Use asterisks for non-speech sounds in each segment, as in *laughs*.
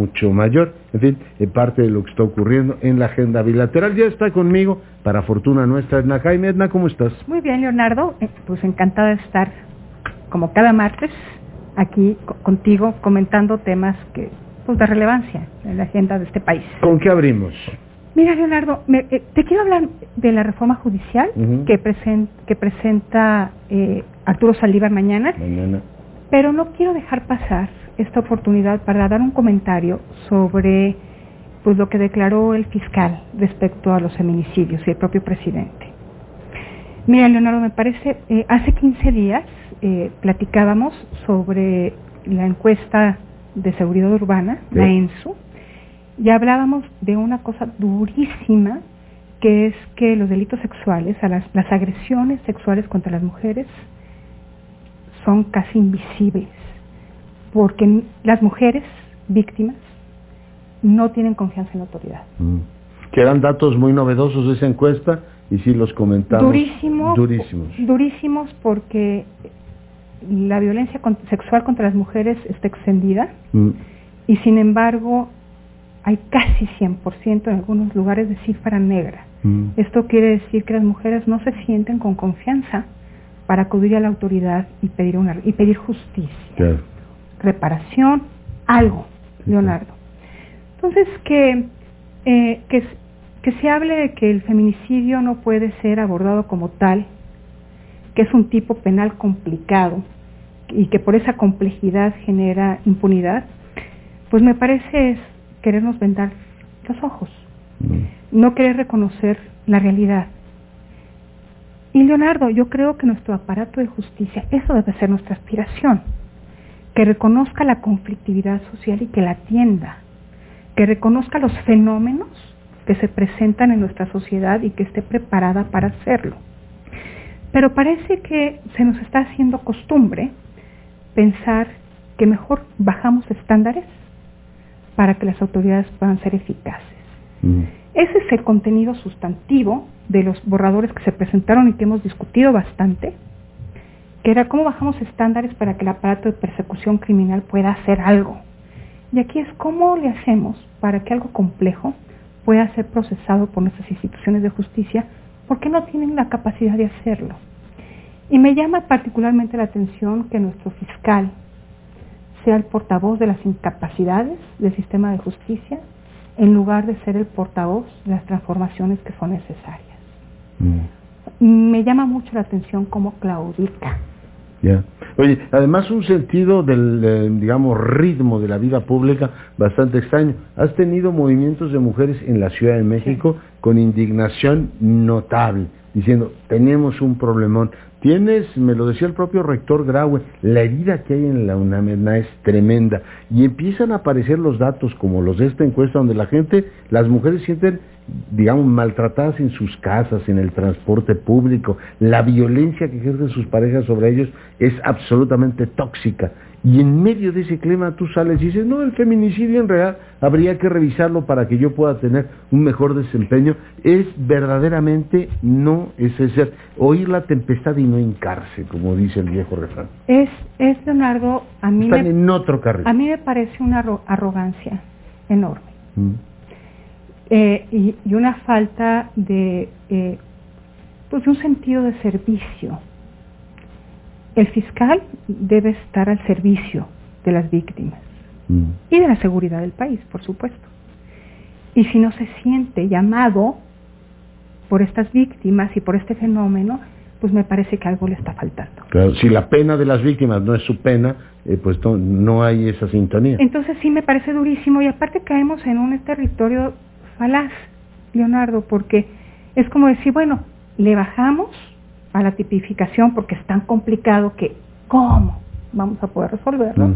mucho mayor. En fin, parte de lo que está ocurriendo en la agenda bilateral. Ya está conmigo, para fortuna nuestra, Edna Jaime. Edna, ¿cómo estás? Muy bien, Leonardo. Eh, pues encantada de estar, como cada martes, aquí contigo comentando temas que pues, de relevancia en la agenda de este país. ¿Con qué abrimos? Mira, Leonardo, eh, te quiero hablar de la reforma judicial que, que presenta eh, Arturo Saldívar mañana, mañana, pero no quiero dejar pasar esta oportunidad para dar un comentario sobre pues, lo que declaró el fiscal respecto a los feminicidios y el propio presidente. Mira, Leonardo, me parece, eh, hace 15 días platicábamos sobre la encuesta de seguridad urbana, la ENSU, ya hablábamos de una cosa durísima, que es que los delitos sexuales, las, las agresiones sexuales contra las mujeres, son casi invisibles, porque las mujeres víctimas no tienen confianza en la autoridad. Mm. Que eran datos muy novedosos de esa encuesta y sí los comentamos. durísimos. Durísimos porque la violencia sexual contra las mujeres está extendida mm. y sin embargo hay casi 100% en algunos lugares de cifra negra. Mm. Esto quiere decir que las mujeres no se sienten con confianza para acudir a la autoridad y pedir, una, y pedir justicia, reparación, algo, Leonardo. Entonces, que, eh, que, se hable de que el feminicidio no puede ser abordado como tal, que es un tipo penal complicado y que por esa complejidad genera impunidad, pues me parece querernos vendar los ojos, no querer reconocer la realidad. Y Leonardo, yo creo que nuestro aparato de justicia, eso debe ser nuestra aspiración, que reconozca la conflictividad social y que la atienda, que reconozca los fenómenos que se presentan en nuestra sociedad y que esté preparada para hacerlo. Pero parece que se nos está haciendo costumbre pensar que mejor bajamos estándares para que las autoridades puedan ser eficaces. Mm. Ese es el contenido sustantivo de los borradores que se presentaron y que hemos discutido bastante, era cómo bajamos estándares para que el aparato de persecución criminal pueda hacer algo. Y aquí es cómo le hacemos para que algo complejo pueda ser procesado por nuestras instituciones de justicia porque no tienen la capacidad de hacerlo. Y me llama particularmente la atención que nuestro fiscal, sea el portavoz de las incapacidades del sistema de justicia en lugar de ser el portavoz de las transformaciones que son necesarias. Mm. Me llama mucho la atención cómo claudica. Ya. Oye, además un sentido del, eh, digamos, ritmo de la vida pública bastante extraño. Has tenido movimientos de mujeres en la Ciudad de México con indignación notable, diciendo, tenemos un problemón. Tienes, me lo decía el propio rector Graue, la herida que hay en la UNAM es tremenda. Y empiezan a aparecer los datos como los de esta encuesta donde la gente, las mujeres sienten, digamos, maltratadas en sus casas, en el transporte público, la violencia que ejercen sus parejas sobre ellos es absolutamente tóxica. Y en medio de ese clima tú sales y dices, no, el feminicidio en realidad habría que revisarlo para que yo pueda tener un mejor desempeño, es verdaderamente no es ser. Oír la tempestad y no hincarse, como dice el viejo refrán. Es, es Leonardo, a mí, Están en otro carril. a mí me parece una arrogancia enorme. Mm. Eh, y, y, una falta de, eh, pues de un sentido de servicio el fiscal debe estar al servicio de las víctimas mm. y de la seguridad del país, por supuesto. Y si no se siente llamado por estas víctimas y por este fenómeno, pues me parece que algo le está faltando. Claro, si la pena de las víctimas no es su pena, eh, pues no, hay esa sintonía. Entonces sí me parece durísimo y aparte caemos en un territorio falaz, Leonardo, porque es como decir, bueno, le bajamos a la tipificación porque es tan complicado que ¿cómo vamos a poder resolverlo? Mm.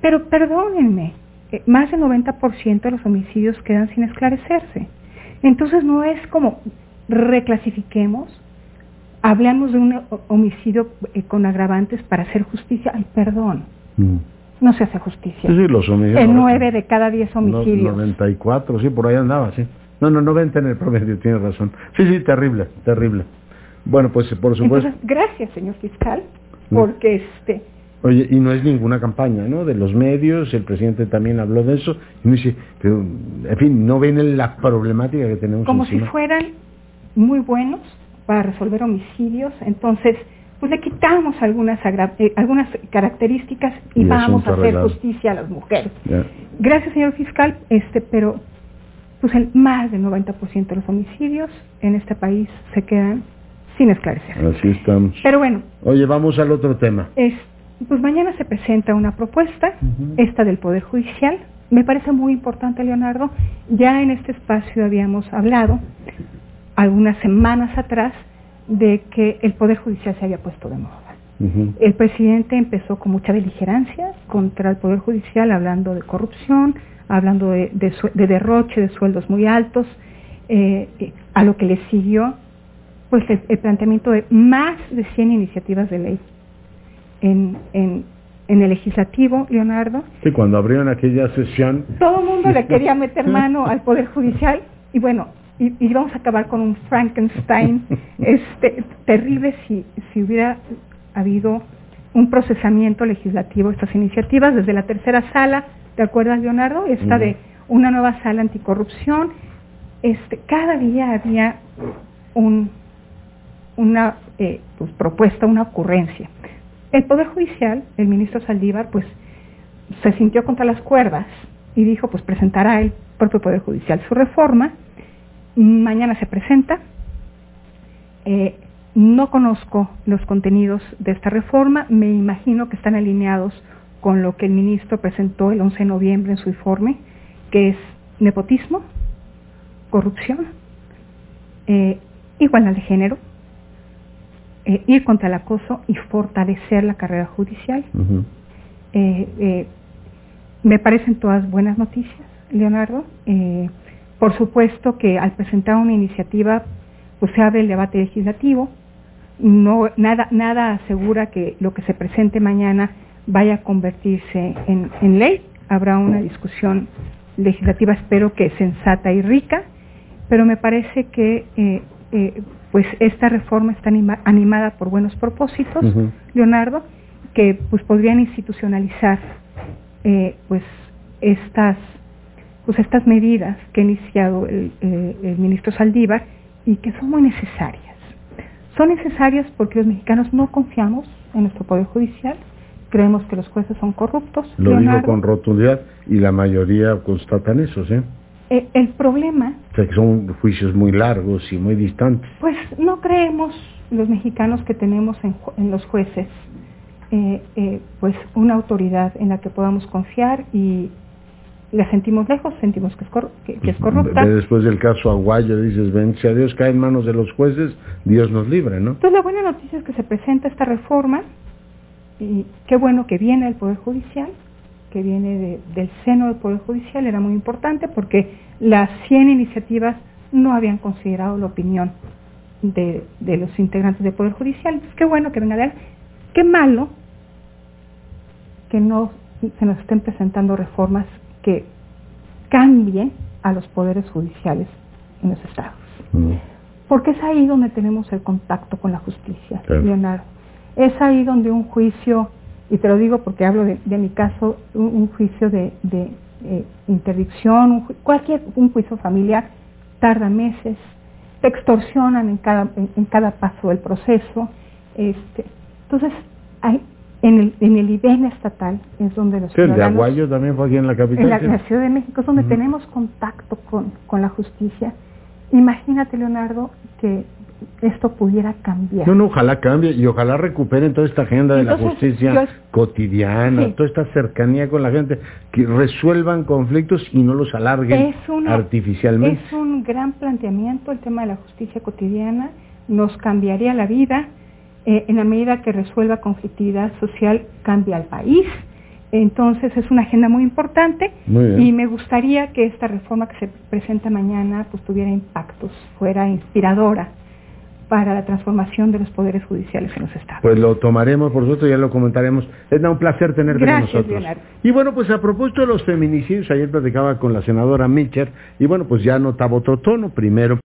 Pero perdónenme, eh, más del 90% de los homicidios quedan sin esclarecerse. Entonces no es como reclasifiquemos, hablamos de un homicidio eh, con agravantes para hacer justicia. Ay, perdón. Mm. No se hace justicia. Sí, los homicidios. En 9 de cada 10 homicidios. 94, sí, por ahí andaba, sí. No, no, 90 en el promedio, tienes razón. Sí, sí, terrible, terrible. Bueno, pues por supuesto. Entonces, gracias, señor fiscal, porque este Oye, y no es ninguna campaña, ¿no? De los medios, el presidente también habló de eso, y me dice, pero, en fin, no ven la problemática que tenemos Como si fueran muy buenos para resolver homicidios, entonces, pues le quitamos algunas, eh, algunas características y, vamos a hacer justicia a las mujeres. Gracias, señor fiscal, este, pero pues el más del 90% de los homicidios en este país se quedan sin esclarecer. Así estamos. Pero bueno. Oye, vamos al otro tema. Es, pues mañana se presenta una propuesta, esta del Poder Judicial. Me parece muy importante, Leonardo. Ya en este espacio habíamos hablado algunas semanas atrás de que el Poder Judicial se había puesto de moda. El presidente empezó con mucha beligerancia contra el Poder Judicial, hablando de corrupción, hablando de, derroche de sueldos muy altos, eh, a lo que le siguió pues el, planteamiento de más de 100 iniciativas de ley en, en, el legislativo, Leonardo. Sí, cuando abrieron aquella sesión. Todo el mundo le *laughs* quería meter mano al Poder Judicial y bueno, y, y, vamos a acabar con un Frankenstein *laughs* este, terrible si, si hubiera habido un procesamiento legislativo de estas iniciativas desde la tercera sala, ¿te acuerdas Leonardo? Esta de una nueva sala anticorrupción. Este, cada día había un, una eh, pues, propuesta, una ocurrencia. El Poder Judicial, el ministro Saldívar, pues se sintió contra las cuerdas y dijo, pues presentará el propio Poder Judicial su reforma. Mañana se presenta. Eh, no conozco los contenidos de esta reforma, me imagino que están alineados con lo que el ministro presentó el 11 de noviembre en su informe, que es nepotismo, corrupción, eh, igualdad de género, eh, ir contra el acoso y fortalecer la carrera judicial. Eh, me parecen todas buenas noticias, Leonardo. Por supuesto que al presentar una iniciativa, pues se abre el debate legislativo. No, nada, nada asegura que lo que se presente mañana vaya a convertirse en, en ley. Habrá una discusión legislativa, espero que sensata y rica, pero me parece que pues esta reforma está animada por buenos propósitos, Leonardo, que pues podrían institucionalizar eh, pues estas pues estas medidas que ha iniciado el, eh, el, ministro Saldívar y que son muy necesarias. Son necesarias porque los mexicanos no confiamos en nuestro poder judicial, creemos que los jueces son corruptos. Lo digo con rotundidad y la mayoría constatan eso, ¿sí? Eh, el problema... O sea, que son juicios muy largos y muy distantes. Pues no creemos los mexicanos que tenemos en, los jueces eh, eh, pues una autoridad en la que podamos confiar y la sentimos lejos, sentimos que es, que, es corrupta. Después del caso Aguayo dices, ven, si a Dios cae en manos de los jueces, Dios nos libre, ¿no? Entonces la buena noticia es que se presenta esta reforma y qué bueno que viene el Poder Judicial, que viene del seno del Poder Judicial era muy importante porque las 100 iniciativas no habían considerado la opinión de, los integrantes del Poder Judicial. qué bueno que venga de él. Qué malo que no se nos estén presentando reformas que cambien a los poderes judiciales en los estados. Mm. Porque es ahí donde tenemos el contacto con la justicia, Leonardo. Es ahí donde un juicio y te lo digo porque hablo de, mi caso, un, juicio de, eh, interdicción, cualquier un juicio familiar tarda meses, te extorsionan en cada, en, cada paso del proceso. Este, entonces, hay, en el, en el IBEN estatal es donde los sí, el de Aguayo también fue aquí en la capital. En la, Ciudad de México es donde tenemos contacto con, con la justicia. Imagínate, Leonardo, que esto pudiera cambiar. No, no, ojalá cambie y ojalá recuperen toda esta agenda de la justicia cotidiana, toda esta cercanía con la gente, que resuelvan conflictos y no los alarguen artificialmente. Es un gran planteamiento el tema de la justicia cotidiana, nos cambiaría la vida, eh, en la medida que resuelva conflictividad social, cambia el país. Entonces es una agenda muy importante y me gustaría que esta reforma que se presenta mañana pues tuviera impactos, fuera inspiradora para la transformación de los poderes judiciales en los estados. Pues lo tomaremos, por supuesto, ya lo comentaremos. Es un placer tenerte con nosotros. Y bueno, pues a propósito de los feminicidios, ayer platicaba con la senadora Mitcher, y bueno, pues ya notaba otro tono. Primero,